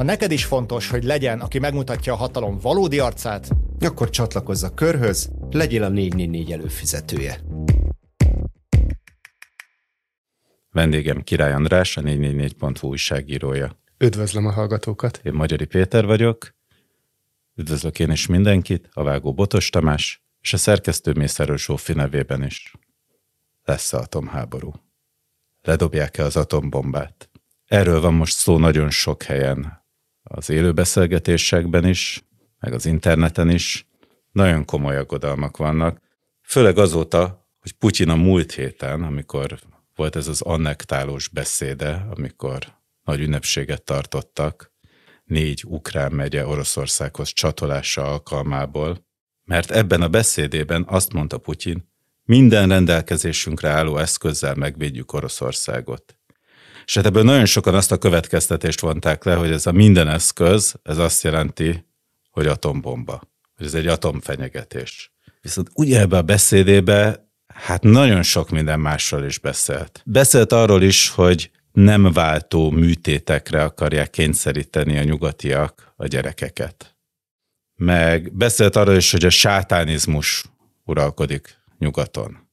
Ha neked is fontos, hogy legyen, aki megmutatja a hatalom valódi arcát, akkor csatlakozz a körhöz, legyél a 444 előfizetője. Vendégem Király András, a 444.hu újságírója. Üdvözlöm a hallgatókat! Én Magyari Péter vagyok. Üdvözlök én is mindenkit, a vágó Botos Tamás, és a szerkesztő Mészáros Zsófi nevében is. Lesz-e atomháború? Ledobják-e az atombombát? Erről van most szó nagyon sok helyen, az élőbeszélgetésekben is, meg az interneten is. Nagyon komoly aggodalmak vannak, főleg azóta, hogy Putyin a múlt héten, amikor volt ez az annektálós beszéde, amikor nagy ünnepséget tartottak, négy ukrán megye Oroszországhoz csatolása alkalmából, mert ebben a beszédében azt mondta Putyin, minden rendelkezésünkre álló eszközzel megvédjük Oroszországot. És hát ebből nagyon sokan azt a következtetést vonták le, hogy ez a minden eszköz, ez azt jelenti, hogy atombomba, hogy ez egy atomfenyegetés. Viszont ugye ebbe a beszédébe hát nagyon sok minden másról is beszélt. Beszélt arról is, hogy nem váltó műtétekre akarják kényszeríteni a nyugatiak a gyerekeket. Meg beszélt arról is, hogy a sátánizmus uralkodik nyugaton.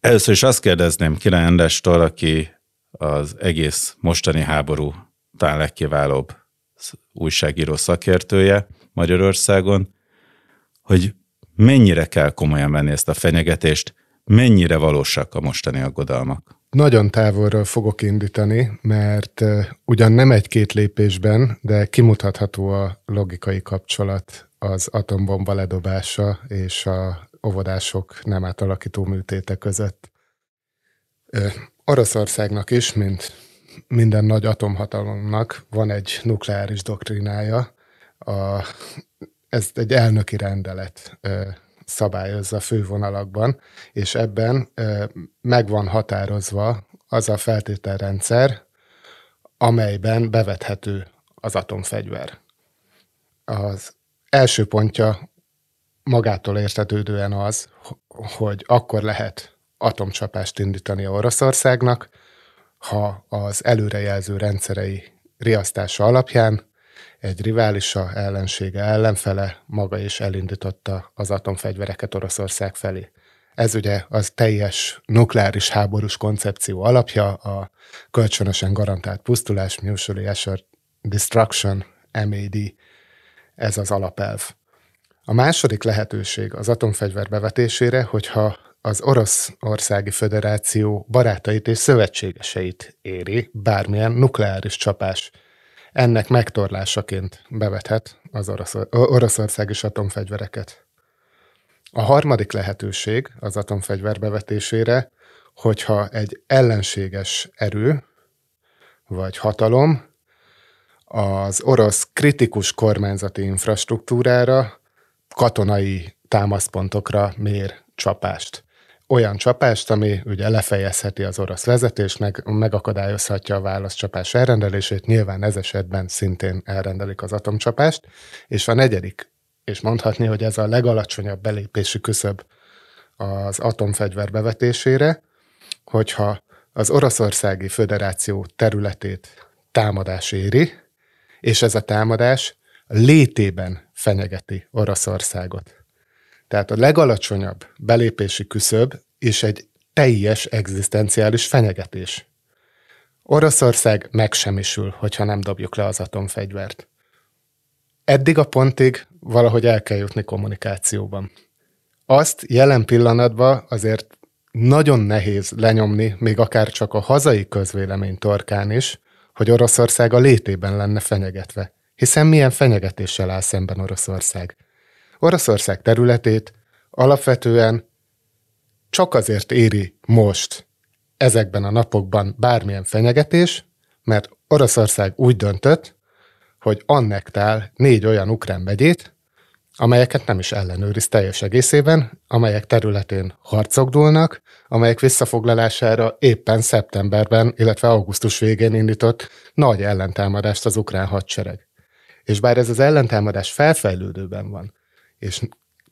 Először is azt kérdezném Király Andrástól, aki az egész mostani háború talán legkiválóbb újságíró szakértője Magyarországon, hogy mennyire kell komolyan venni ezt a fenyegetést, mennyire valósak a mostani aggodalmak? Nagyon távolról fogok indítani, mert ugyan nem egy-két lépésben, de kimutatható a logikai kapcsolat az atombomba ledobása és a óvodások nem átalakító műtéte között. Oroszországnak is, mint minden nagy atomhatalomnak van egy nukleáris doktrinája. A, ez egy elnöki rendelet szabályozza a fővonalakban, és ebben meg van határozva az a feltételrendszer, amelyben bevethető az atomfegyver. Az első pontja magától értetődően az, hogy akkor lehet atomcsapást indítani Oroszországnak, ha az előrejelző rendszerei riasztása alapján egy riválisa, ellensége, ellenfele maga is elindította az atomfegyvereket Oroszország felé. Ez ugye az teljes nukleáris háborús koncepció alapja, a kölcsönösen garantált pusztulás, mutually assured destruction, MAD, ez az alapelv. A második lehetőség az atomfegyver bevetésére, hogyha az Oroszországi Föderáció barátait és szövetségeseit éri bármilyen nukleáris csapás ennek megtorlásaként bevethet az Orosz, Oroszország is atomfegyvereket. A harmadik lehetőség az atomfegyver bevetésére, hogyha egy ellenséges erő vagy hatalom az orosz kritikus kormányzati infrastruktúrára, katonai támaszpontokra mér csapást olyan csapást, ami ugye lefejezheti az orosz vezetést, meg, megakadályozhatja a válaszcsapás elrendelését, nyilván ez esetben szintén elrendelik az atomcsapást, és a negyedik, és mondhatni, hogy ez a legalacsonyabb belépési küszöb az atomfegyver bevetésére, hogyha az Oroszországi Föderáció területét támadás éri, és ez a támadás létében fenyegeti Oroszországot. Tehát a legalacsonyabb belépési küszöb és egy teljes egzisztenciális fenyegetés. Oroszország megsemmisül, hogyha nem dobjuk le az atomfegyvert. Eddig a pontig valahogy el kell jutni kommunikációban. Azt jelen pillanatban azért nagyon nehéz lenyomni, még akár csak a hazai közvélemény torkán is, hogy Oroszország a létében lenne fenyegetve. Hiszen milyen fenyegetéssel áll szemben Oroszország? Oroszország területét alapvetően csak azért éri most ezekben a napokban bármilyen fenyegetés, mert Oroszország úgy döntött, hogy annektál négy olyan ukrán megyét, amelyeket nem is ellenőriz teljes egészében, amelyek területén harcok dúlnak, amelyek visszafoglalására éppen szeptemberben, illetve augusztus végén indított nagy ellentámadást az ukrán hadsereg. És bár ez az ellentámadás felfejlődőben van, és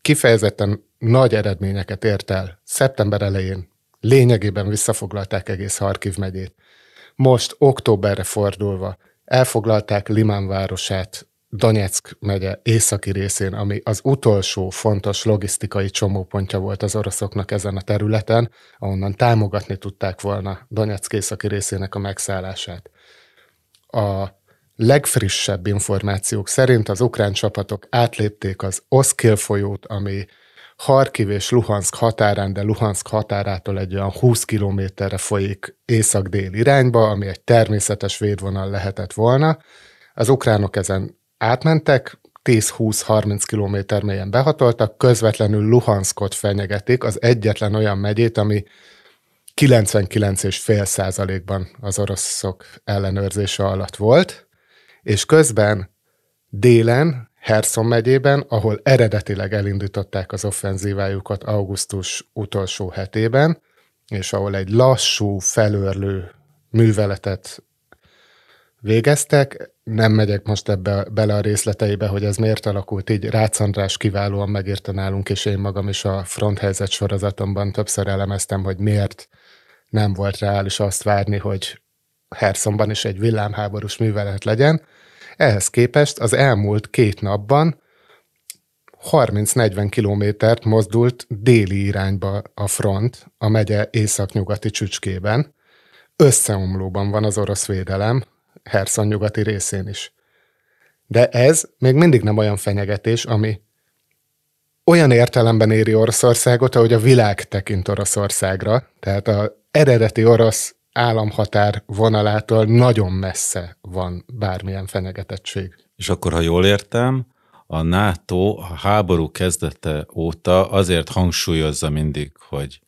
kifejezetten nagy eredményeket ért el szeptember elején, lényegében visszafoglalták egész Harkiv megyét. Most októberre fordulva elfoglalták Limán városát, Donetsk megye északi részén, ami az utolsó fontos logisztikai csomópontja volt az oroszoknak ezen a területen, ahonnan támogatni tudták volna Donetsk északi részének a megszállását. A legfrissebb információk szerint az ukrán csapatok átlépték az Oszkil folyót, ami Harkiv és Luhansk határán, de Luhansk határától egy olyan 20 kilométerre folyik észak-dél irányba, ami egy természetes védvonal lehetett volna. Az ukránok ezen átmentek, 10-20-30 kilométer mélyen behatoltak, közvetlenül Luhanskot fenyegetik, az egyetlen olyan megyét, ami 99,5 százalékban az oroszok ellenőrzése alatt volt, és közben délen, Herson megyében, ahol eredetileg elindították az offenzívájukat augusztus utolsó hetében, és ahol egy lassú, felőrlő műveletet végeztek. Nem megyek most ebbe bele a részleteibe, hogy ez miért alakult így. Rácz András kiválóan megírta nálunk, és én magam is a fronthelyzet sorozatomban többször elemeztem, hogy miért nem volt reális azt várni, hogy Hersonban is egy villámháborús művelet legyen. Ehhez képest az elmúlt két napban 30-40 kilométert mozdult déli irányba a front a megye északnyugati csücskében. Összeomlóban van az orosz védelem, Herson nyugati részén is. De ez még mindig nem olyan fenyegetés, ami olyan értelemben éri Oroszországot, ahogy a világ tekint Oroszországra. Tehát a eredeti orosz államhatár vonalától nagyon messze van bármilyen fenyegetettség. És akkor, ha jól értem, a NATO a háború kezdete óta azért hangsúlyozza mindig, hogy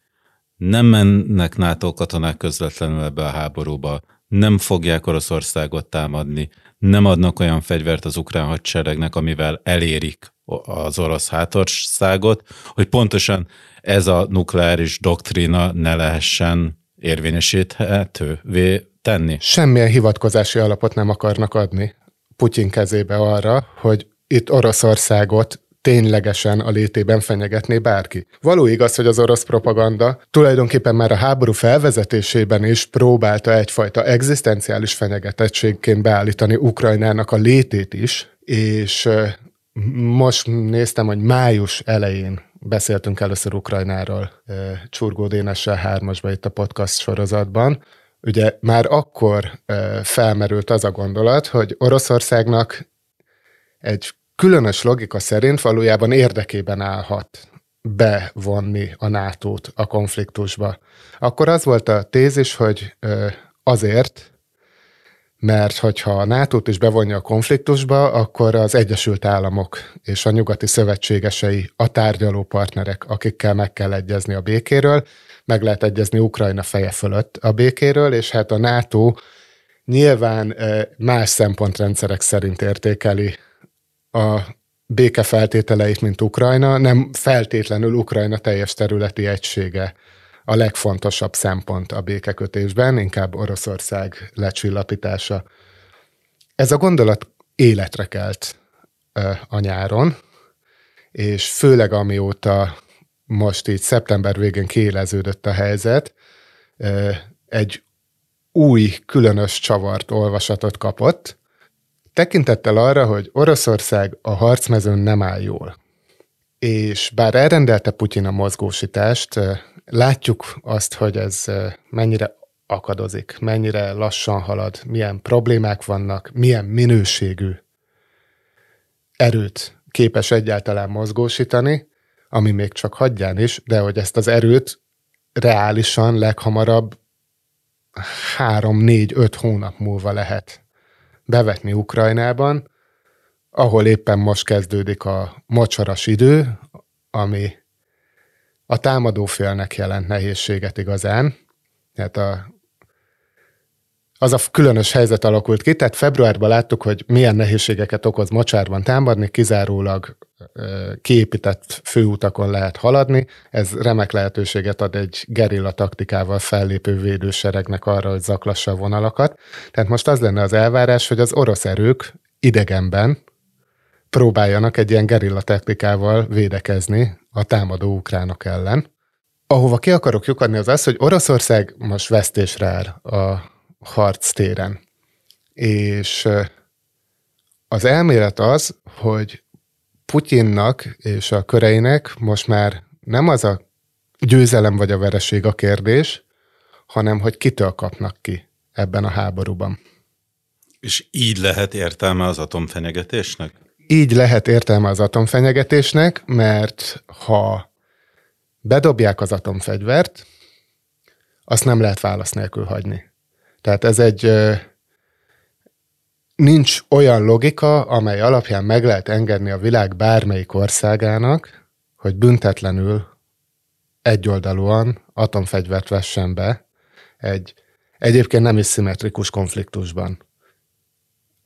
nem mennek NATO katonák közvetlenül ebbe a háborúba, nem fogják Oroszországot támadni, nem adnak olyan fegyvert az ukrán hadseregnek, amivel elérik az orosz hátországot, hogy pontosan ez a nukleáris doktrína ne lehessen érvényesíthetővé tenni. Semmilyen hivatkozási alapot nem akarnak adni Putyin kezébe arra, hogy itt Oroszországot ténylegesen a létében fenyegetné bárki. Való igaz, hogy az orosz propaganda tulajdonképpen már a háború felvezetésében is próbálta egyfajta egzisztenciális fenyegetettségként beállítani Ukrajnának a létét is, és most néztem, hogy május elején beszéltünk először Ukrajnáról Csurgó Dénessel hármasba itt a podcast sorozatban. Ugye már akkor felmerült az a gondolat, hogy Oroszországnak egy különös logika szerint valójában érdekében állhat bevonni a nato a konfliktusba. Akkor az volt a tézis, hogy azért, mert hogyha a nato is bevonja a konfliktusba, akkor az Egyesült Államok és a nyugati szövetségesei a tárgyaló partnerek, akikkel meg kell egyezni a békéről, meg lehet egyezni Ukrajna feje fölött a békéről, és hát a NATO nyilván más szempontrendszerek szerint értékeli a béke feltételeit, mint Ukrajna, nem feltétlenül Ukrajna teljes területi egysége a legfontosabb szempont a békekötésben, inkább Oroszország lecsillapítása. Ez a gondolat életre kelt a nyáron, és főleg amióta most így szeptember végén kiéleződött a helyzet, egy új, különös csavart olvasatot kapott, Tekintettel arra, hogy Oroszország a harcmezőn nem áll jól, és bár elrendelte Putyin a mozgósítást, látjuk azt, hogy ez mennyire akadozik, mennyire lassan halad, milyen problémák vannak, milyen minőségű erőt képes egyáltalán mozgósítani, ami még csak hagyján is, de hogy ezt az erőt reálisan leghamarabb három, négy, öt hónap múlva lehet bevetni Ukrajnában, ahol éppen most kezdődik a mocsaras idő, ami a támadófélnek jelent nehézséget igazán. Tehát a, az a különös helyzet alakult ki, tehát februárban láttuk, hogy milyen nehézségeket okoz mocsárban támadni, kizárólag kiépített főutakon lehet haladni. Ez remek lehetőséget ad egy gerilla taktikával fellépő védőseregnek arra, hogy zaklassa a vonalakat. Tehát most az lenne az elvárás, hogy az orosz erők idegenben próbáljanak egy ilyen gerilla taktikával védekezni a támadó ukránok ellen. Ahova ki akarok lyukadni az az, hogy Oroszország most vesztésre áll a harc téren. És az elmélet az, hogy Putyinnak és a köreinek most már nem az a győzelem vagy a vereség a kérdés, hanem hogy kitől kapnak ki ebben a háborúban. És így lehet értelme az atomfenyegetésnek? Így lehet értelme az atomfenyegetésnek, mert ha bedobják az atomfegyvert, azt nem lehet válasz nélkül hagyni. Tehát ez egy nincs olyan logika, amely alapján meg lehet engedni a világ bármelyik országának, hogy büntetlenül egyoldalúan atomfegyvert vessen be egy egyébként nem is szimmetrikus konfliktusban.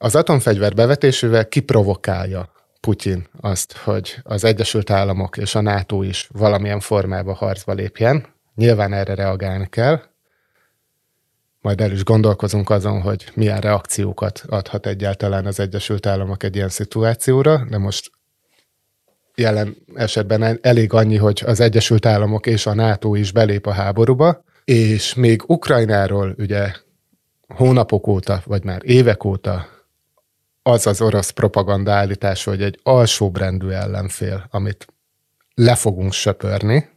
Az atomfegyver bevetésével kiprovokálja Putyin azt, hogy az Egyesült Államok és a NATO is valamilyen formába harcba lépjen. Nyilván erre reagálni kell. Majd el is gondolkozunk azon, hogy milyen reakciókat adhat egyáltalán az Egyesült Államok egy ilyen szituációra, de most jelen esetben elég annyi, hogy az Egyesült Államok és a NATO is belép a háborúba, és még Ukrajnáról ugye hónapok óta, vagy már évek óta az az orosz propaganda állítás, hogy egy alsóbrendű ellenfél, amit le fogunk söpörni,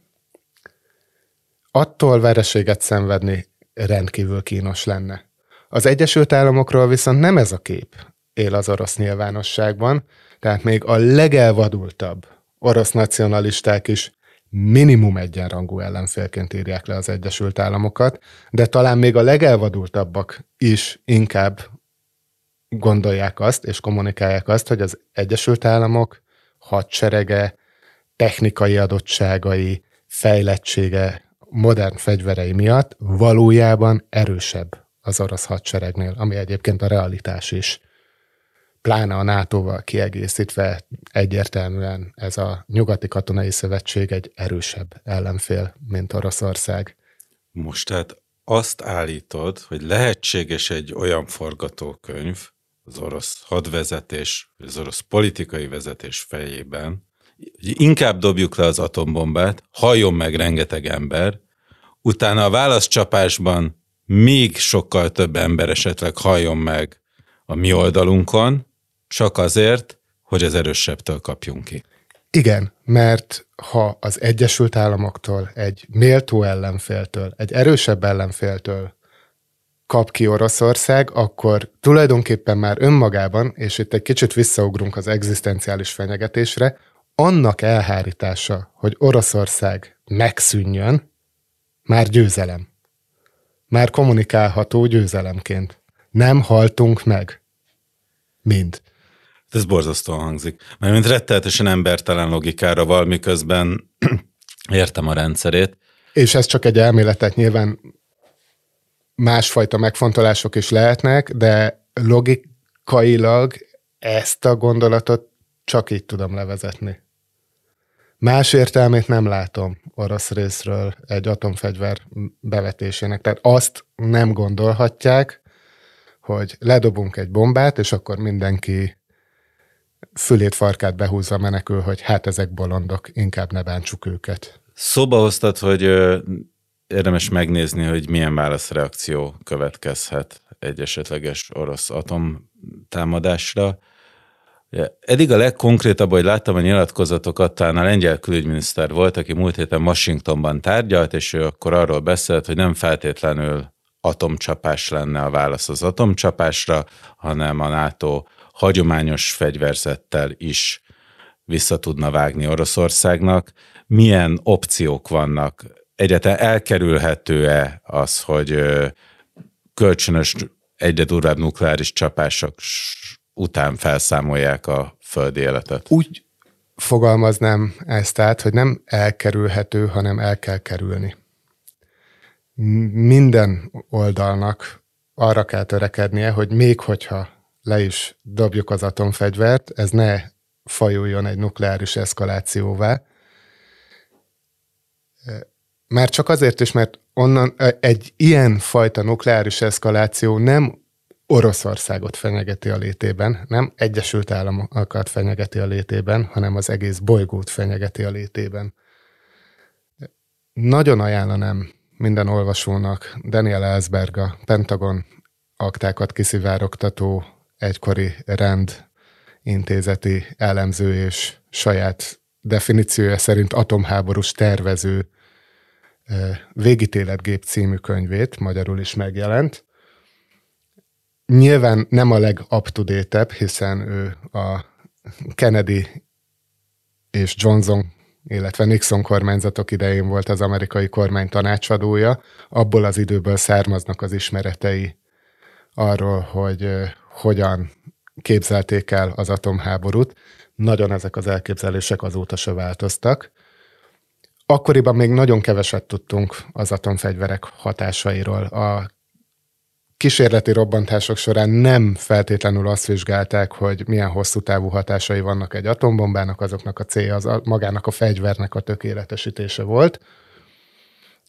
attól vereséget szenvedni rendkívül kínos lenne. Az Egyesült Államokról viszont nem ez a kép él az orosz nyilvánosságban, tehát még a legelvadultabb orosz nacionalisták is minimum egyenrangú ellenfélként írják le az Egyesült Államokat, de talán még a legelvadultabbak is inkább gondolják azt, és kommunikálják azt, hogy az Egyesült Államok hadserege, technikai adottságai, fejlettsége, modern fegyverei miatt valójában erősebb az orosz hadseregnél, ami egyébként a realitás is pláne a NATO-val kiegészítve egyértelműen ez a nyugati katonai szövetség egy erősebb ellenfél, mint Oroszország. Most tehát azt állítod, hogy lehetséges egy olyan forgatókönyv az orosz hadvezetés, az orosz politikai vezetés fejében, inkább dobjuk le az atombombát, halljon meg rengeteg ember, utána a válaszcsapásban még sokkal több ember esetleg halljon meg a mi oldalunkon, csak azért, hogy az erősebbtől kapjunk ki. Igen, mert ha az Egyesült Államoktól, egy méltó ellenféltől, egy erősebb ellenféltől kap ki Oroszország, akkor tulajdonképpen már önmagában, és itt egy kicsit visszaugrunk az egzisztenciális fenyegetésre, annak elhárítása, hogy Oroszország megszűnjön, már győzelem. Már kommunikálható győzelemként. Nem haltunk meg. Mind. Ez borzasztóan hangzik. Mert mint retteltesen embertelen logikára val, miközben értem a rendszerét. És ez csak egy elméletet nyilván másfajta megfontolások is lehetnek, de logikailag ezt a gondolatot csak így tudom levezetni. Más értelmét nem látom orosz részről egy atomfegyver bevetésének. Tehát azt nem gondolhatják, hogy ledobunk egy bombát, és akkor mindenki fülét, farkát behúzva menekül, hogy hát ezek bolondok, inkább ne bántsuk őket. Szóba hoztad, hogy érdemes megnézni, hogy milyen válaszreakció következhet egy esetleges orosz atomtámadásra. Eddig a legkonkrétabb, hogy láttam a nyilatkozatokat, talán a lengyel külügyminiszter volt, aki múlt héten Washingtonban tárgyalt, és ő akkor arról beszélt, hogy nem feltétlenül atomcsapás lenne a válasz az atomcsapásra, hanem a NATO hagyományos fegyverzettel is vissza tudna vágni Oroszországnak. Milyen opciók vannak? Egyáltalán elkerülhető-e az, hogy kölcsönös egyre durvább nukleáris csapások után felszámolják a földi életet? Úgy fogalmaznám ezt át, hogy nem elkerülhető, hanem el kell kerülni. Minden oldalnak arra kell törekednie, hogy még hogyha le is dobjuk az atomfegyvert, ez ne fajuljon egy nukleáris eszkalációvá. Már csak azért is, mert onnan egy ilyen fajta nukleáris eszkaláció nem Oroszországot fenyegeti a létében, nem Egyesült Államokat fenyegeti a létében, hanem az egész bolygót fenyegeti a létében. Nagyon ajánlanám minden olvasónak Daniel Ellsberg, a Pentagon aktákat kiszivárogtató egykori rend intézeti elemző és saját definíciója szerint atomháborús tervező Végítéletgép című könyvét, magyarul is megjelent. Nyilván nem a leg-up hiszen ő a Kennedy és Johnson, illetve Nixon kormányzatok idején volt az amerikai kormány tanácsadója. Abból az időből származnak az ismeretei arról, hogy hogyan képzelték el az atomháborút. Nagyon ezek az elképzelések azóta se változtak. Akkoriban még nagyon keveset tudtunk az atomfegyverek hatásairól. A kísérleti robbantások során nem feltétlenül azt vizsgálták, hogy milyen hosszú távú hatásai vannak egy atombombának, azoknak a célja az a, magának a fegyvernek a tökéletesítése volt.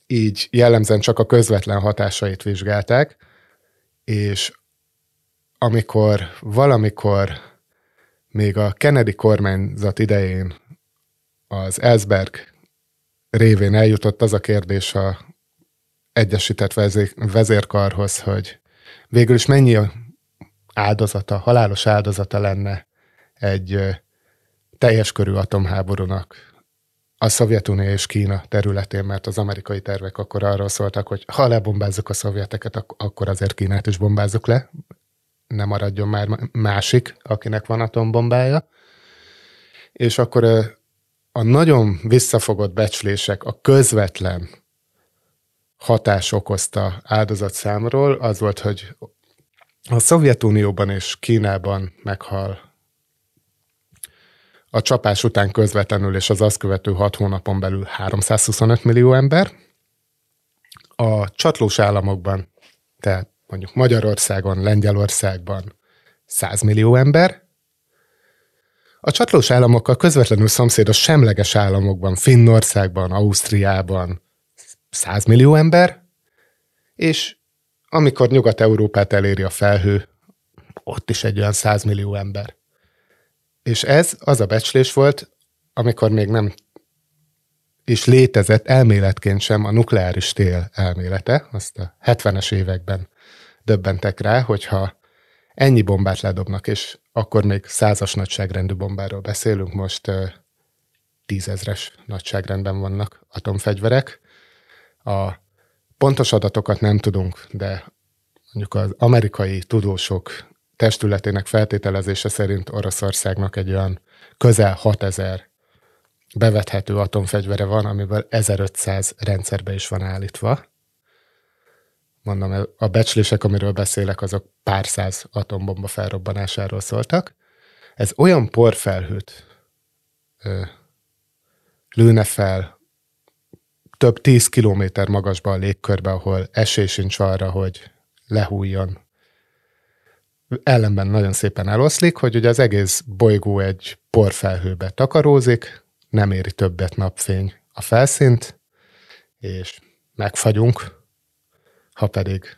Így jellemzően csak a közvetlen hatásait vizsgálták, és amikor valamikor még a Kennedy kormányzat idején az Ellsberg révén eljutott az a kérdés a Egyesített Vezérkarhoz, hogy végül is mennyi áldozata, halálos áldozata lenne egy teljes körű atomháborúnak a Szovjetunió és Kína területén, mert az amerikai tervek akkor arról szóltak, hogy ha lebombázzuk a szovjeteket, akkor azért Kínát is bombázzuk le, ne maradjon már másik, akinek van atombombája. És akkor a nagyon visszafogott becslések, a közvetlen hatás okozta áldozatszámról az volt, hogy a Szovjetunióban és Kínában meghal a csapás után közvetlenül és az azt követő hat hónapon belül 325 millió ember. A csatlós államokban, tehát mondjuk Magyarországon, Lengyelországban 100 millió ember, a csatlós államokkal közvetlenül szomszédos semleges államokban, Finnországban, Ausztriában. 100 millió ember, és amikor Nyugat-Európát eléri a felhő, ott is egy olyan 100 millió ember. És ez az a becslés volt, amikor még nem is létezett elméletként sem a nukleáris tél elmélete, azt a 70-es években döbbentek rá, hogyha ennyi bombát ledobnak, és akkor még százas nagyságrendű bombáról beszélünk, most tízezres nagyságrendben vannak atomfegyverek. A pontos adatokat nem tudunk, de mondjuk az amerikai tudósok testületének feltételezése szerint Oroszországnak egy olyan közel 6000 bevethető atomfegyvere van, amiből 1500 rendszerbe is van állítva mondom, a becslések, amiről beszélek, azok pár száz atombomba felrobbanásáról szóltak. Ez olyan porfelhőt ö, lőne fel több tíz kilométer magasba a légkörbe, ahol esély sincs arra, hogy lehújjon. Ellenben nagyon szépen eloszlik, hogy ugye az egész bolygó egy porfelhőbe takarózik, nem éri többet napfény a felszínt, és megfagyunk, ha pedig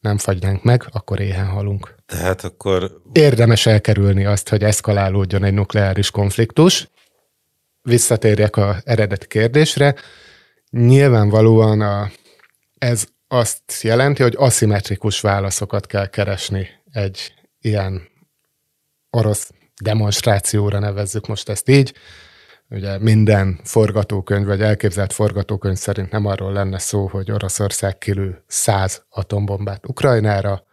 nem fagynánk meg, akkor éhen halunk. Tehát akkor... Érdemes elkerülni azt, hogy eszkalálódjon egy nukleáris konfliktus. Visszatérjek a eredeti kérdésre. Nyilvánvalóan a, ez azt jelenti, hogy aszimmetrikus válaszokat kell keresni egy ilyen orosz demonstrációra, nevezzük most ezt így, Ugye minden forgatókönyv, vagy elképzelt forgatókönyv szerint nem arról lenne szó, hogy Oroszország kilő száz atombombát Ukrajnára,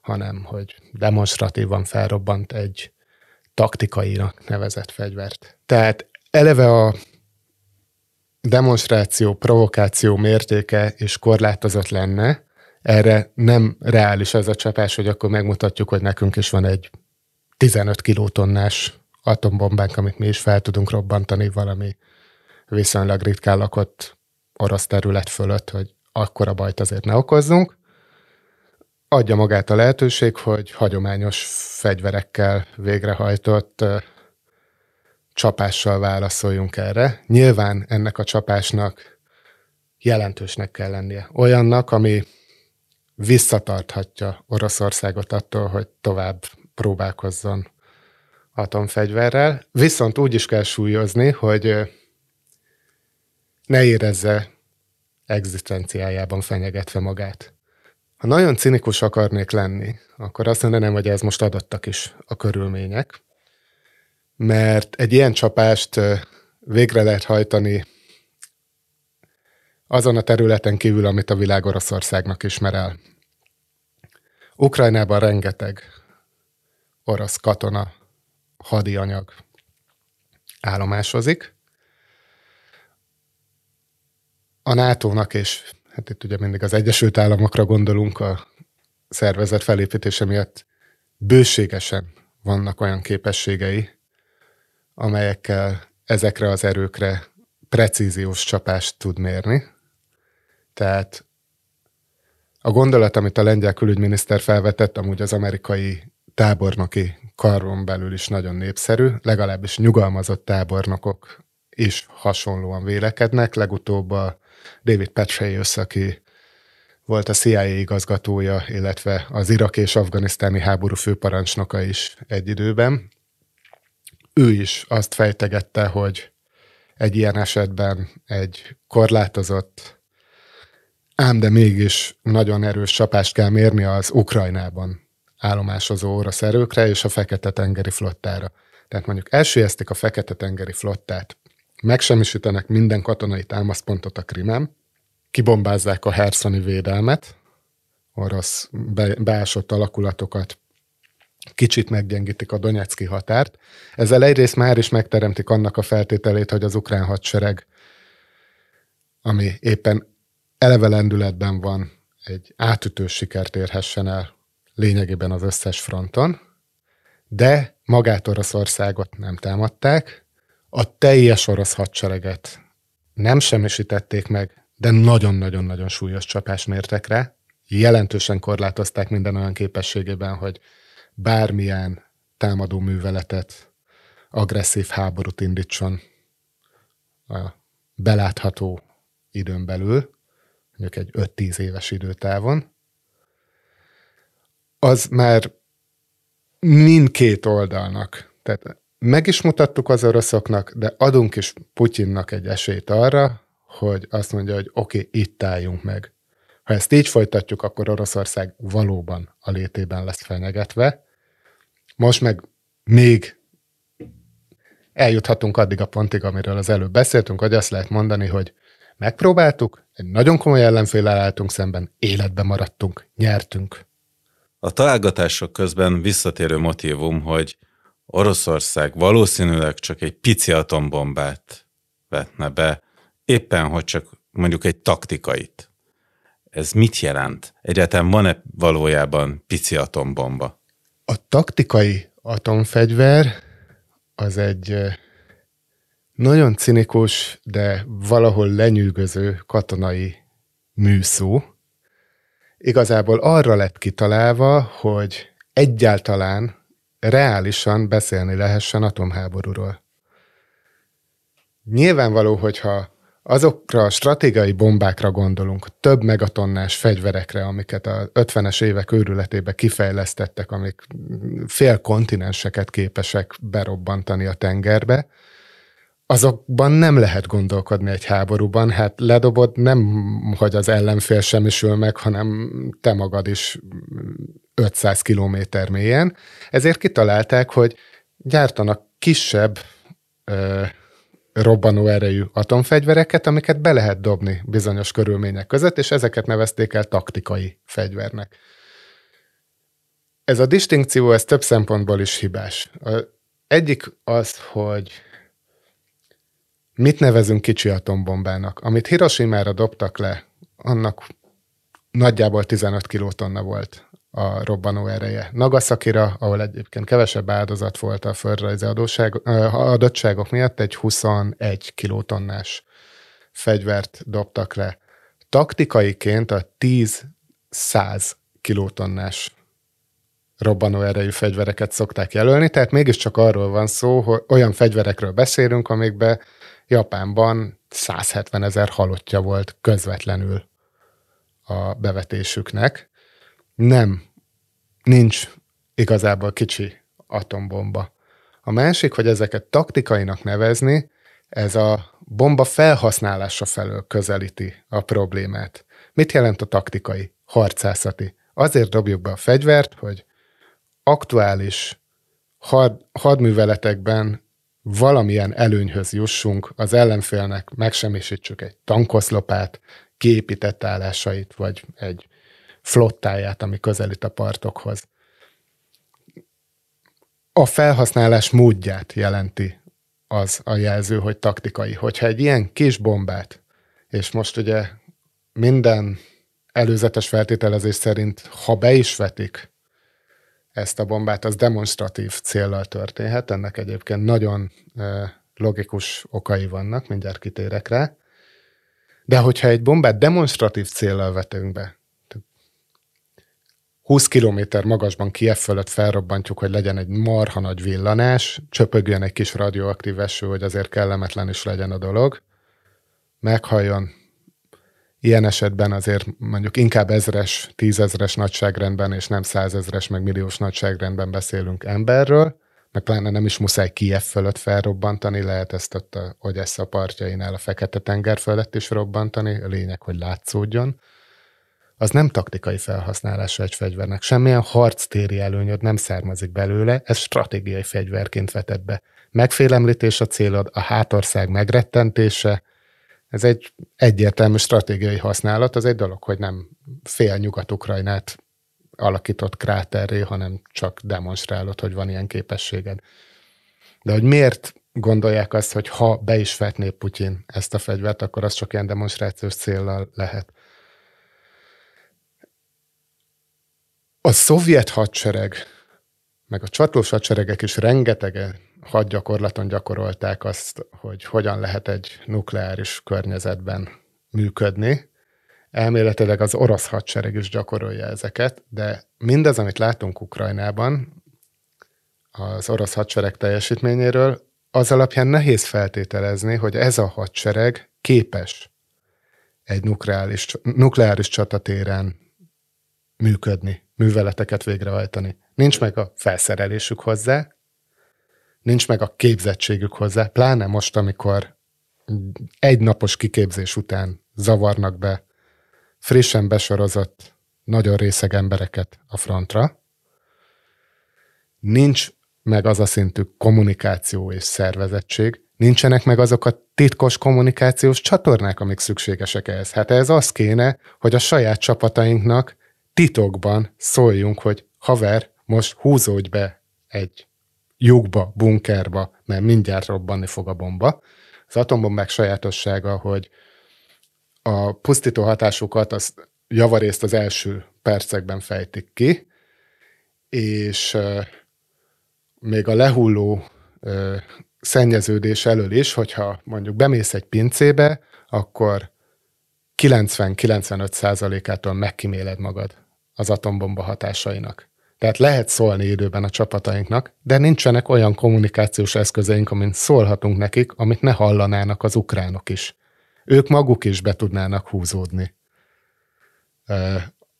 hanem hogy demonstratívan felrobbant egy taktikainak nevezett fegyvert. Tehát eleve a demonstráció, provokáció mértéke és korlátozott lenne, erre nem reális ez a csapás, hogy akkor megmutatjuk, hogy nekünk is van egy 15 kilótonnás atombombánk, amit mi is fel tudunk robbantani valami viszonylag ritkán lakott orosz terület fölött, hogy akkora bajt azért ne okozzunk. Adja magát a lehetőség, hogy hagyományos fegyverekkel végrehajtott csapással válaszoljunk erre. Nyilván ennek a csapásnak jelentősnek kell lennie. Olyannak, ami visszatarthatja Oroszországot attól, hogy tovább próbálkozzon atomfegyverrel, viszont úgy is kell súlyozni, hogy ne érezze egzisztenciájában fenyegetve magát. Ha nagyon cinikus akarnék lenni, akkor azt mondanám, hogy ez most adottak is a körülmények, mert egy ilyen csapást végre lehet hajtani azon a területen kívül, amit a világ Oroszországnak ismer el. Ukrajnában rengeteg orosz katona, hadianyag állomásozik. A NATO-nak és hát itt ugye mindig az Egyesült Államokra gondolunk a szervezet felépítése miatt bőségesen vannak olyan képességei, amelyekkel ezekre az erőkre precíziós csapást tud mérni. Tehát a gondolat, amit a lengyel külügyminiszter felvetett, amúgy az amerikai tábornoki karon belül is nagyon népszerű, legalábbis nyugalmazott tábornokok is hasonlóan vélekednek. Legutóbb a David Petraeus, aki volt a CIA igazgatója, illetve az irak és afganisztáni háború főparancsnoka is egy időben. Ő is azt fejtegette, hogy egy ilyen esetben egy korlátozott, ám de mégis nagyon erős csapást kell mérni az Ukrajnában állomásozó orosz erőkre és a Fekete-tengeri flottára. Tehát mondjuk elsüllyesztik a Fekete-tengeri flottát, megsemmisítenek minden katonai támaszpontot a Krimem, kibombázzák a Herszoni védelmet, orosz be, beásott alakulatokat, kicsit meggyengítik a Donetszki határt. Ezzel egyrészt már is megteremtik annak a feltételét, hogy az ukrán hadsereg, ami éppen eleve lendületben van, egy átütő sikert érhessen el lényegében az összes fronton, de magát Oroszországot nem támadták, a teljes orosz hadsereget nem semmisítették meg, de nagyon-nagyon-nagyon súlyos csapás mértek rá, jelentősen korlátozták minden olyan képességében, hogy bármilyen támadó műveletet, agresszív háborút indítson a belátható időn belül, mondjuk egy 5-10 éves időtávon, az már mindkét oldalnak. Tehát meg is mutattuk az oroszoknak, de adunk is Putyinnak egy esélyt arra, hogy azt mondja, hogy oké, okay, itt álljunk meg. Ha ezt így folytatjuk, akkor Oroszország valóban a létében lesz fenyegetve. Most meg még eljuthatunk addig a pontig, amiről az előbb beszéltünk, hogy azt lehet mondani, hogy megpróbáltuk, egy nagyon komoly ellenféllel álltunk szemben, életbe maradtunk, nyertünk. A találgatások közben visszatérő motivum, hogy Oroszország valószínűleg csak egy pici atombombát vetne be, éppen hogy csak mondjuk egy taktikait. Ez mit jelent? Egyáltalán van-e valójában pici atombomba? A taktikai atomfegyver az egy nagyon cinikus, de valahol lenyűgöző katonai műszó. Igazából arra lett kitalálva, hogy egyáltalán reálisan beszélni lehessen atomháborúról. Nyilvánvaló, hogyha azokra a stratégiai bombákra gondolunk, több megatonnás fegyverekre, amiket a 50-es évek őrületébe kifejlesztettek, amik fél kontinenseket képesek berobbantani a tengerbe, azokban nem lehet gondolkodni egy háborúban. Hát ledobod nem, hogy az ellenfél semmisül meg, hanem te magad is 500 kilométer mélyen. Ezért kitalálták, hogy gyártanak kisebb ö, robbanó erejű atomfegyvereket, amiket be lehet dobni bizonyos körülmények között, és ezeket nevezték el taktikai fegyvernek. Ez a distinkció, ez több szempontból is hibás. A egyik az, hogy mit nevezünk kicsi atombombának. Amit Hiroshima-ra dobtak le, annak nagyjából 15 kilotonna volt a robbanó ereje. Nagasakira, ahol egyébként kevesebb áldozat volt a földrajzi adóság, adottságok miatt, egy 21 kilotonnás fegyvert dobtak le. Taktikaiként a 10-100 kilotonnás robbanó erejű fegyvereket szokták jelölni, tehát mégiscsak arról van szó, hogy olyan fegyverekről beszélünk, amikbe Japánban 170 ezer halottja volt közvetlenül a bevetésüknek. Nem, nincs igazából kicsi atombomba. A másik, hogy ezeket taktikainak nevezni, ez a bomba felhasználása felől közelíti a problémát. Mit jelent a taktikai, harcászati? Azért dobjuk be a fegyvert, hogy aktuális had, hadműveletekben valamilyen előnyhöz jussunk, az ellenfélnek megsemmisítsük egy tankoszlopát, kiépített állásait, vagy egy flottáját, ami közelít a partokhoz. A felhasználás módját jelenti az a jelző, hogy taktikai. Hogyha egy ilyen kis bombát, és most ugye minden előzetes feltételezés szerint, ha be is vetik ezt a bombát, az demonstratív céllal történhet. Ennek egyébként nagyon logikus okai vannak, mindjárt kitérek rá. De hogyha egy bombát demonstratív céllal vetünk be, 20 kilométer magasban Kiev fölött felrobbantjuk, hogy legyen egy marha nagy villanás, csöpögjön egy kis radioaktív eső, hogy azért kellemetlen is legyen a dolog, meghalljon. Ilyen esetben azért mondjuk inkább ezres, tízezres nagyságrendben, és nem százezres, meg milliós nagyságrendben beszélünk emberről, meg pláne nem is muszáj Kiev fölött felrobbantani, lehet ezt ott a Ogyessa partjainál a Fekete-tenger fölött is robbantani, a lényeg, hogy látszódjon. Az nem taktikai felhasználása egy fegyvernek. Semmilyen harctéri előnyöd nem származik belőle, ez stratégiai fegyverként vetett be. Megfélemlítés a célod, a hátország megrettentése, ez egy egyértelmű stratégiai használat, az egy dolog, hogy nem fél Nyugat-Ukrajnát alakított kráterré, hanem csak demonstrálod, hogy van ilyen képességed. De hogy miért gondolják azt, hogy ha be is vetné Putyin ezt a fegyvert, akkor az csak ilyen demonstrációs céllal lehet. A szovjet hadsereg, meg a csatós hadseregek is rengeteg hadgyakorlaton gyakorolták azt, hogy hogyan lehet egy nukleáris környezetben működni, Elméletileg az orosz hadsereg is gyakorolja ezeket, de mindaz, amit látunk Ukrajnában, az orosz hadsereg teljesítményéről, az alapján nehéz feltételezni, hogy ez a hadsereg képes egy nukleáris, nukleáris csatatéren működni, műveleteket végrehajtani. Nincs meg a felszerelésük hozzá, nincs meg a képzettségük hozzá, pláne most, amikor egy napos kiképzés után zavarnak be frissen besorozott nagyon részeg embereket a frontra, nincs meg az a szintű kommunikáció és szervezettség, nincsenek meg azok a titkos kommunikációs csatornák, amik szükségesek ehhez. Hát ez az kéne, hogy a saját csapatainknak titokban szóljunk, hogy haver, most húzódj be egy lyukba, bunkerba, mert mindjárt robbanni fog a bomba. Az atombombák sajátossága, hogy a pusztító hatásukat az javarészt az első percekben fejtik ki, és még a lehulló szennyeződés elől is, hogyha mondjuk bemész egy pincébe, akkor 90-95 százalékától megkíméled magad az atombomba hatásainak. Tehát lehet szólni időben a csapatainknak, de nincsenek olyan kommunikációs eszközeink, amin szólhatunk nekik, amit ne hallanának az ukránok is. Ők maguk is be tudnának húzódni.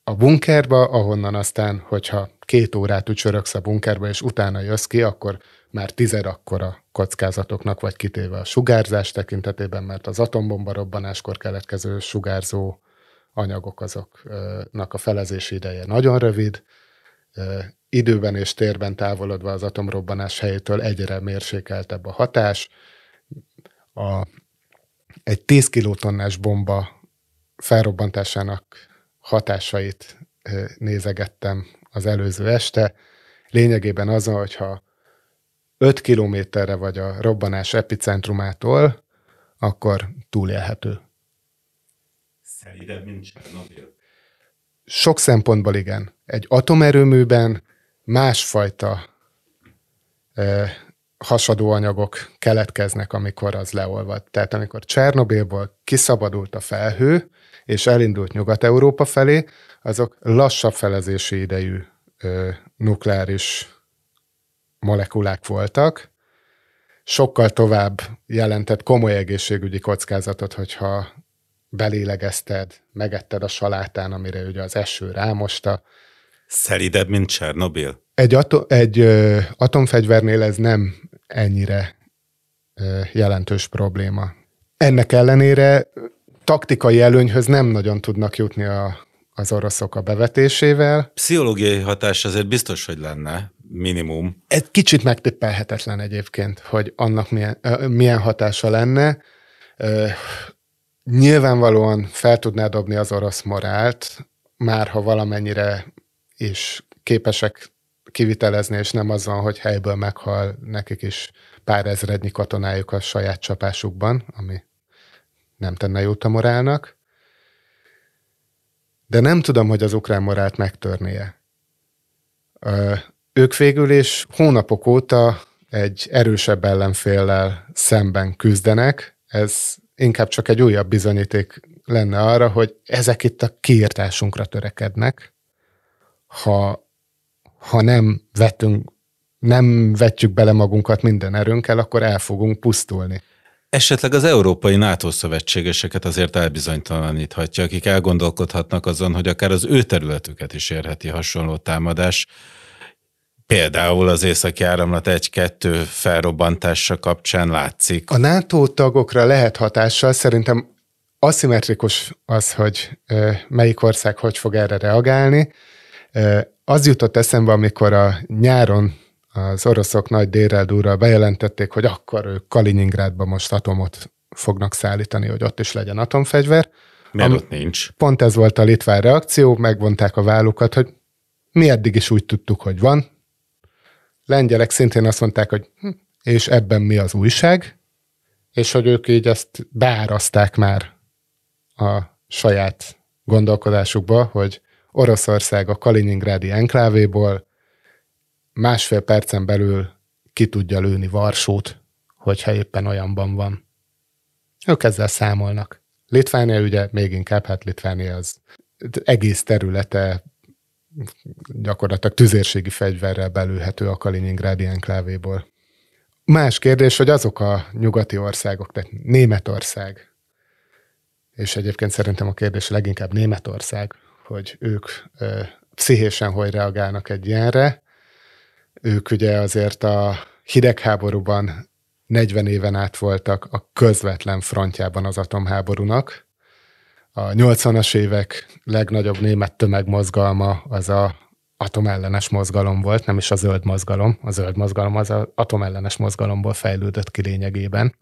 A bunkerba, ahonnan aztán, hogyha két órát ücsöröksz a bunkerba, és utána jössz ki, akkor már tized akkora kockázatoknak vagy kitéve a sugárzás tekintetében, mert az atombomba robbanáskor keletkező sugárzó anyagok azoknak a felezési ideje nagyon rövid, időben és térben távolodva az atomrobbanás helyétől egyre mérsékeltebb a hatás, a egy 10 kilotonnás bomba felrobbantásának hatásait nézegettem az előző este. Lényegében az, hogyha 5 kilométerre vagy a robbanás epicentrumától, akkor túlélhető. Szelidebb, mint Csernobyl? Sok szempontból igen. Egy atomerőműben másfajta hasadó anyagok keletkeznek, amikor az leolvad. Tehát amikor Csernobilból kiszabadult a felhő, és elindult Nyugat-Európa felé, azok lassabb felezési idejű ö, nukleáris molekulák voltak, sokkal tovább jelentett komoly egészségügyi kockázatot, hogyha belélegezted, megetted a salátán, amire ugye az eső rámosta. Szelidebb, mint Csernobil? Egy, ato- egy ö, atomfegyvernél ez nem ennyire jelentős probléma. Ennek ellenére taktikai előnyhöz nem nagyon tudnak jutni a, az oroszok a bevetésével. Pszichológiai hatás azért biztos, hogy lenne, minimum. Ez kicsit megtippelhetetlen egyébként, hogy annak milyen, milyen hatása lenne. Nyilvánvalóan fel tudná dobni az orosz morált, már ha valamennyire is képesek kivitelezni, és nem az van, hogy helyből meghal nekik is pár ezrednyi katonájuk a saját csapásukban, ami nem tenne jót a morálnak. De nem tudom, hogy az ukrán morált megtörnie. Ők végül is hónapok óta egy erősebb ellenféllel szemben küzdenek. Ez inkább csak egy újabb bizonyíték lenne arra, hogy ezek itt a kiirtásunkra törekednek. Ha, ha nem vetünk, nem vetjük bele magunkat minden erőnkkel, akkor el fogunk pusztulni. Esetleg az európai NATO szövetségeseket azért elbizonytalaníthatja, akik elgondolkodhatnak azon, hogy akár az ő területüket is érheti hasonló támadás. Például az északi áramlat 1-2 felrobbantása kapcsán látszik. A NATO tagokra lehet hatással, szerintem aszimmetrikus az, hogy melyik ország hogy fog erre reagálni. Az jutott eszembe, amikor a nyáron az oroszok nagy dérrel bejelentették, hogy akkor ők Kaliningrádba most atomot fognak szállítani, hogy ott is legyen atomfegyver. Mert ott nincs. Pont ez volt a litván reakció, megvonták a vállukat, hogy mi eddig is úgy tudtuk, hogy van. Lengyelek szintén azt mondták, hogy hm, és ebben mi az újság, és hogy ők így ezt beáraszták már a saját gondolkodásukba, hogy Oroszország a Kaliningrádi enklávéból másfél percen belül ki tudja lőni Varsót, hogyha éppen olyanban van. Ők ezzel számolnak. Litvánia ugye még inkább, hát Litvánia az egész területe gyakorlatilag tüzérségi fegyverrel belülhető a Kaliningrádi enklávéból. Más kérdés, hogy azok a nyugati országok, tehát Németország, és egyébként szerintem a kérdés leginkább Németország, hogy ők ö, pszichésen hogy reagálnak egy ilyenre, ők ugye azért a hidegháborúban 40 éven át voltak a közvetlen frontjában az atomháborúnak. A 80-as évek legnagyobb német tömegmozgalma az a atomellenes mozgalom volt, nem is a zöld mozgalom. A zöld mozgalom az az atomellenes mozgalomból fejlődött ki lényegében.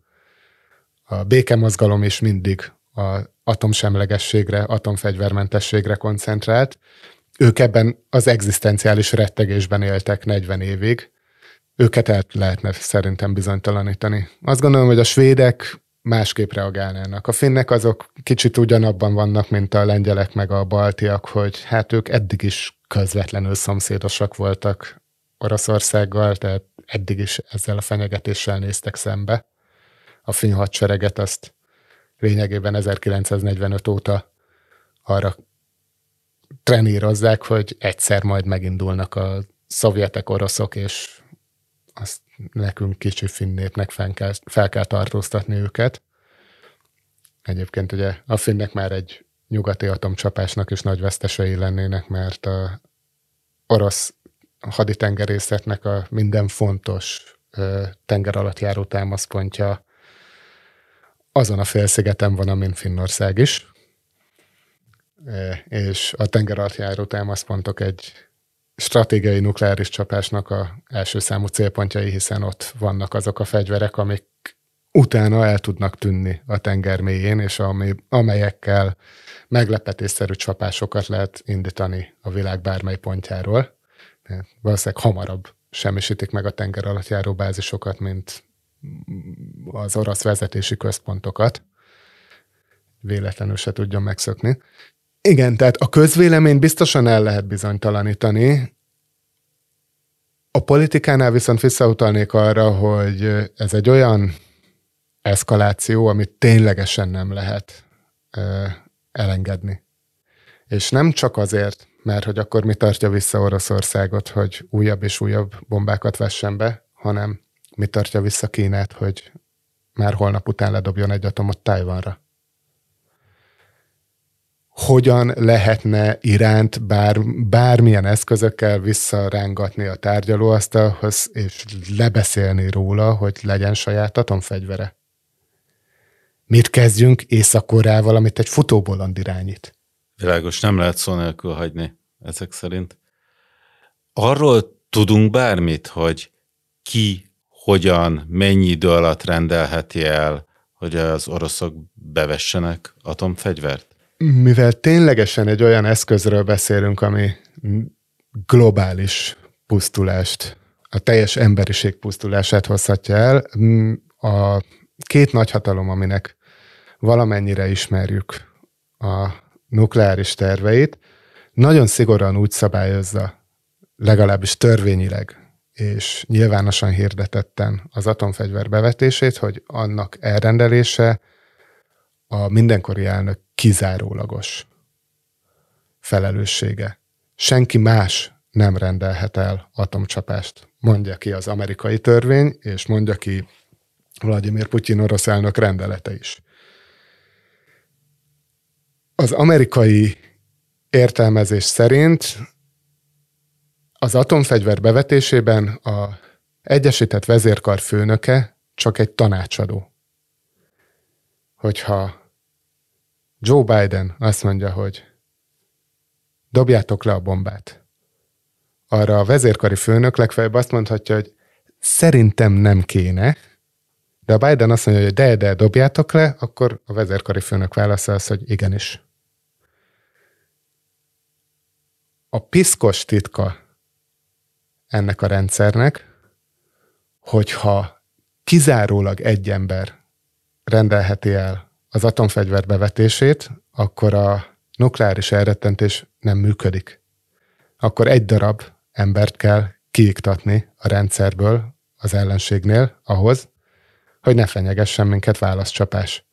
A békemozgalom is mindig a atomsemlegességre, atomfegyvermentességre koncentrált, ők ebben az egzisztenciális rettegésben éltek 40 évig. Őket el lehetne szerintem bizonytalanítani. Azt gondolom, hogy a svédek másképp reagálnának. A finnek azok kicsit ugyanabban vannak, mint a lengyelek meg a baltiak, hogy hát ők eddig is közvetlenül szomszédosak voltak Oroszországgal, tehát eddig is ezzel a fenyegetéssel néztek szembe. A finn hadsereget azt lényegében 1945 óta arra trenírozzák, hogy egyszer majd megindulnak a szovjetek, oroszok, és azt nekünk kicsi finnépnek fel kell, fel kell tartóztatni őket. Egyébként ugye a finnek már egy nyugati atomcsapásnak is nagy vesztesei lennének, mert a orosz haditengerészetnek a minden fontos tenger alatt járó támaszpontja azon a félszigeten van, amin Finnország is és a tengeralattjáró támaszpontok egy stratégiai nukleáris csapásnak a első számú célpontjai, hiszen ott vannak azok a fegyverek, amik utána el tudnak tűnni a tenger mélyén, és ami, amelyekkel meglepetésszerű csapásokat lehet indítani a világ bármely pontjáról. Valószínűleg hamarabb semmisítik meg a tenger alatt járó bázisokat, mint az orosz vezetési központokat. Véletlenül se tudjon megszökni. Igen, tehát a közvélemény biztosan el lehet bizonytalanítani. A politikánál viszont visszautalnék arra, hogy ez egy olyan eszkaláció, amit ténylegesen nem lehet ö, elengedni. És nem csak azért, mert hogy akkor mi tartja vissza Oroszországot, hogy újabb és újabb bombákat vessen be, hanem mi tartja vissza Kínát, hogy már holnap után ledobjon egy atomot Tajvanra hogyan lehetne iránt bár, bármilyen eszközökkel visszarángatni a tárgyalóasztalhoz, és lebeszélni róla, hogy legyen saját atomfegyvere. Mit kezdjünk Észak-Koreával, amit egy futóbolond irányít? Világos, nem lehet szó nélkül hagyni ezek szerint. Arról tudunk bármit, hogy ki, hogyan, mennyi idő alatt rendelheti el, hogy az oroszok bevessenek atomfegyvert? Mivel ténylegesen egy olyan eszközről beszélünk, ami globális pusztulást, a teljes emberiség pusztulását hozhatja el, a két nagyhatalom, aminek valamennyire ismerjük a nukleáris terveit, nagyon szigorúan úgy szabályozza, legalábbis törvényileg, és nyilvánosan hirdetetten az atomfegyver bevetését, hogy annak elrendelése a mindenkori elnök kizárólagos felelőssége. Senki más nem rendelhet el atomcsapást, mondja ki az amerikai törvény, és mondja ki Vladimir Putyin orosz elnök rendelete is. Az amerikai értelmezés szerint az atomfegyver bevetésében a Egyesített Vezérkar főnöke csak egy tanácsadó. Hogyha Joe Biden azt mondja, hogy dobjátok le a bombát, arra a vezérkari főnök legfeljebb azt mondhatja, hogy szerintem nem kéne, de a Biden azt mondja, hogy de, de, dobjátok le, akkor a vezérkari főnök válaszol az, hogy igenis. A piszkos titka ennek a rendszernek, hogyha kizárólag egy ember rendelheti el az atomfegyver bevetését, akkor a nukleáris elrettentés nem működik. Akkor egy darab embert kell kiiktatni a rendszerből az ellenségnél ahhoz, hogy ne fenyegessen minket válaszcsapás.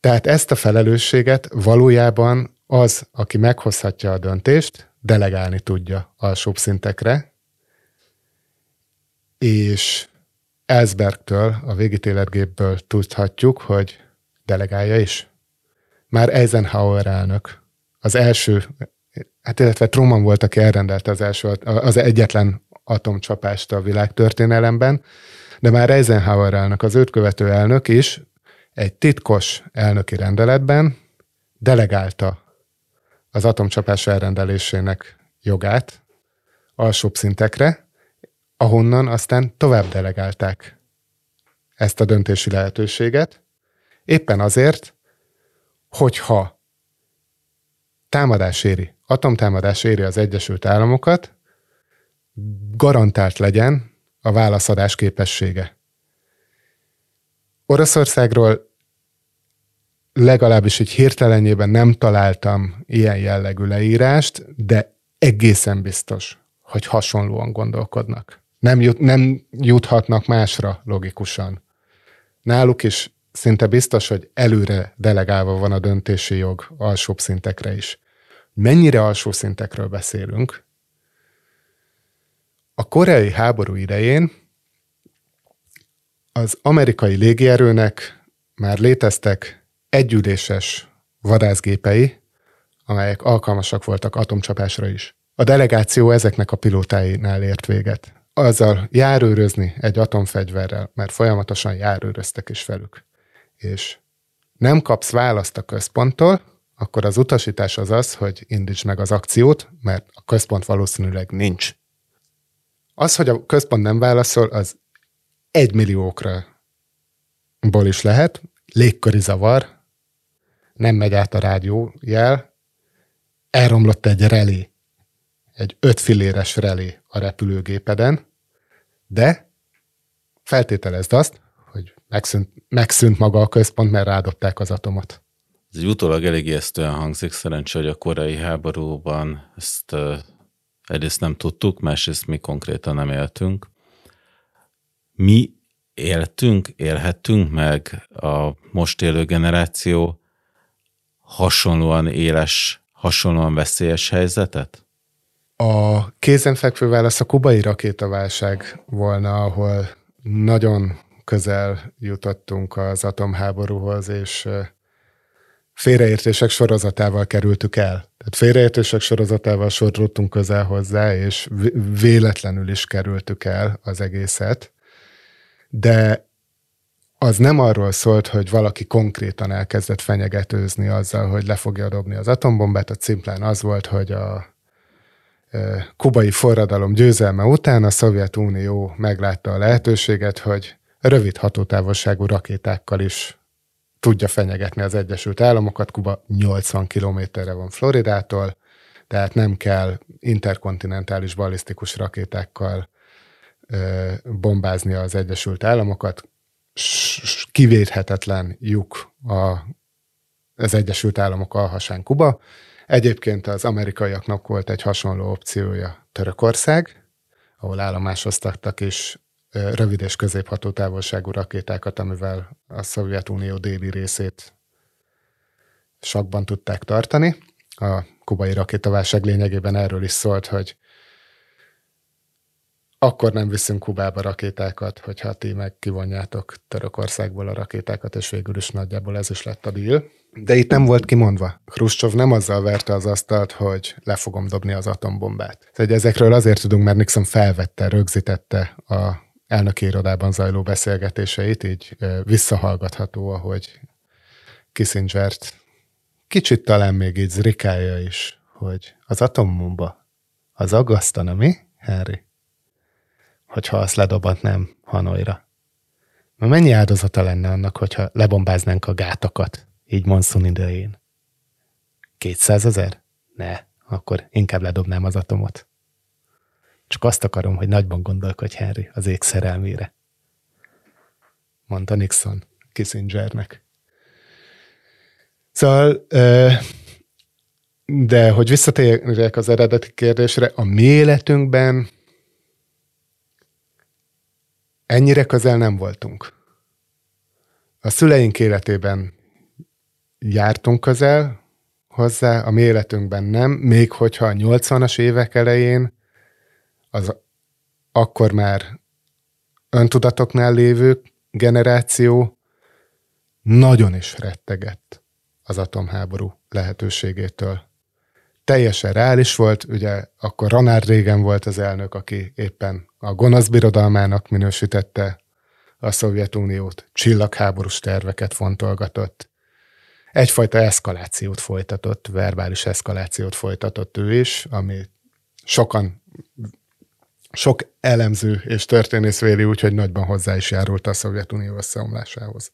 Tehát ezt a felelősséget valójában az, aki meghozhatja a döntést, delegálni tudja alsóbb szintekre, és Ellsbergtől, a végítéletgépből tudhatjuk, hogy delegálja is. Már Eisenhower elnök, az első, hát illetve Truman volt, aki elrendelte az első, az egyetlen atomcsapást a világtörténelemben, de már Eisenhower elnök, az őt követő elnök is egy titkos elnöki rendeletben delegálta az atomcsapás elrendelésének jogát alsóbb szintekre, ahonnan aztán tovább delegálták ezt a döntési lehetőséget, éppen azért, hogyha támadás éri, atomtámadás éri az Egyesült Államokat, garantált legyen a válaszadás képessége. Oroszországról legalábbis egy hirtelenjében nem találtam ilyen jellegű leírást, de egészen biztos, hogy hasonlóan gondolkodnak. Nem, jut, nem juthatnak másra logikusan. Náluk is szinte biztos, hogy előre delegálva van a döntési jog alsóbb szintekre is. Mennyire alsó szintekről beszélünk? A koreai háború idején az amerikai légierőnek már léteztek együléses vadászgépei, amelyek alkalmasak voltak atomcsapásra is. A delegáció ezeknek a pilótáinál ért véget. Azzal járőrözni egy atomfegyverrel, mert folyamatosan járőröztek is velük. És nem kapsz választ a központtól, akkor az utasítás az az, hogy indíts meg az akciót, mert a központ valószínűleg nincs. Az, hogy a központ nem válaszol, az egy milliókra ból is lehet, légköri zavar, nem megy át a rádiójel, elromlott egy relé, egy öt filéres relé a repülőgépeden, de feltételezd azt, hogy megszűnt, megszűnt maga a központ, mert rádobták az atomot. Ez egy utólag elég ijesztően hangzik, szerencsé, hogy a korai háborúban ezt egyrészt nem tudtuk, másrészt mi konkrétan nem éltünk. Mi éltünk, élhettünk meg a most élő generáció hasonlóan éles, hasonlóan veszélyes helyzetet? A kézenfekvő válasz a kubai rakétaválság volna, ahol nagyon közel jutottunk az atomháborúhoz, és félreértések sorozatával kerültük el. Tehát félreértések sorozatával sodródtunk közel hozzá, és véletlenül is kerültük el az egészet. De az nem arról szólt, hogy valaki konkrétan elkezdett fenyegetőzni azzal, hogy le fogja dobni az atombombát, a szimplán az volt, hogy a kubai forradalom győzelme után a Szovjetunió meglátta a lehetőséget, hogy rövid hatótávolságú rakétákkal is tudja fenyegetni az Egyesült Államokat. Kuba 80 kilométerre van Floridától, tehát nem kell interkontinentális ballisztikus rakétákkal bombázni az Egyesült Államokat. Kivéthetetlen lyuk a, az Egyesült Államok alhasán Kuba. Egyébként az amerikaiaknak volt egy hasonló opciója Törökország, ahol állomásoztattak is rövid és középható távolságú rakétákat, amivel a Szovjetunió déli részét sakban tudták tartani. A kubai rakétaválság lényegében erről is szólt, hogy akkor nem viszünk Kubába rakétákat, hogyha ti meg kivonjátok Törökországból a rakétákat, és végül is nagyjából ez is lett a deal. De itt nem volt kimondva. Khrushchev nem azzal verte az asztalt, hogy le fogom dobni az atombombát. Tehát ezekről azért tudunk, mert Nixon felvette, rögzítette a elnöki irodában zajló beszélgetéseit, így visszahallgatható, ahogy Kissinger-t kicsit talán még így zrikálja is, hogy az atombomba az aggasztana, mi, Harry? Hogyha azt ledobatnám Hanoira. Mert mennyi áldozata lenne annak, hogyha lebombáznánk a gátakat, így monszun idején? Kétszázezer? Ne, akkor inkább ledobnám az atomot. Csak azt akarom, hogy nagyban gondolkodj, Henry, az ég szerelmére. Mondta Nixon Kissingernek. Szóval, de hogy visszatérjek az eredeti kérdésre, a mi életünkben ennyire közel nem voltunk. A szüleink életében jártunk közel hozzá, a mi életünkben nem, még hogyha a 80-as évek elején az akkor már öntudatoknál lévő generáció nagyon is rettegett az atomháború lehetőségétől. Teljesen reális volt, ugye akkor Ronald Reagan volt az elnök, aki éppen a gonosz birodalmának minősítette a Szovjetuniót, csillagháborús terveket fontolgatott, egyfajta eszkalációt folytatott, verbális eszkalációt folytatott ő is, ami sokan sok elemző és történész véli úgy, hogy nagyban hozzá is járult a Szovjetunió összeomlásához.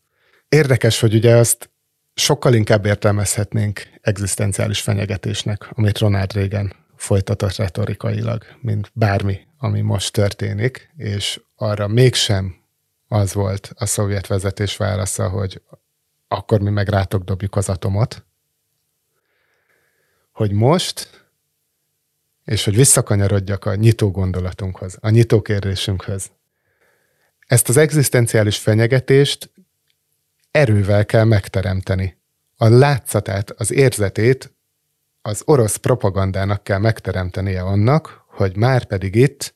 Érdekes, hogy ugye azt sokkal inkább értelmezhetnénk egzisztenciális fenyegetésnek, amit Ronald Reagan folytatott retorikailag, mint bármi, ami most történik, és arra mégsem az volt a szovjet vezetés válasza, hogy akkor mi meg rátok dobjuk az atomot, hogy most és hogy visszakanyarodjak a nyitó gondolatunkhoz, a nyitó kérdésünkhöz. Ezt az egzisztenciális fenyegetést erővel kell megteremteni. A látszatát, az érzetét az orosz propagandának kell megteremtenie annak, hogy már pedig itt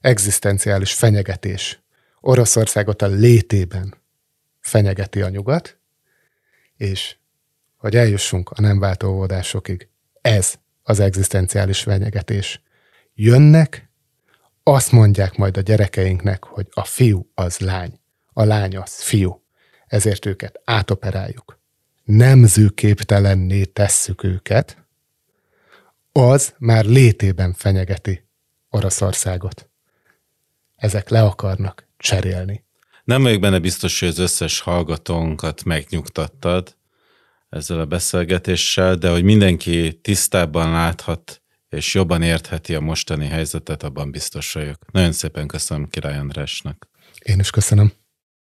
egzisztenciális fenyegetés. Oroszországot a létében fenyegeti a nyugat, és hogy eljussunk a nem váltóvodásokig. Ez az egzisztenciális fenyegetés. Jönnek, azt mondják majd a gyerekeinknek, hogy a fiú az lány, a lány az fiú, ezért őket átoperáljuk. Nemzőképtelenné tesszük őket, az már létében fenyegeti Oroszországot. Ezek le akarnak cserélni. Nem vagyok benne biztos, hogy az összes hallgatónkat megnyugtattad, ezzel a beszélgetéssel, de hogy mindenki tisztábban láthat és jobban értheti a mostani helyzetet, abban biztos vagyok. Nagyon szépen köszönöm Király Andrásnak. Én is köszönöm.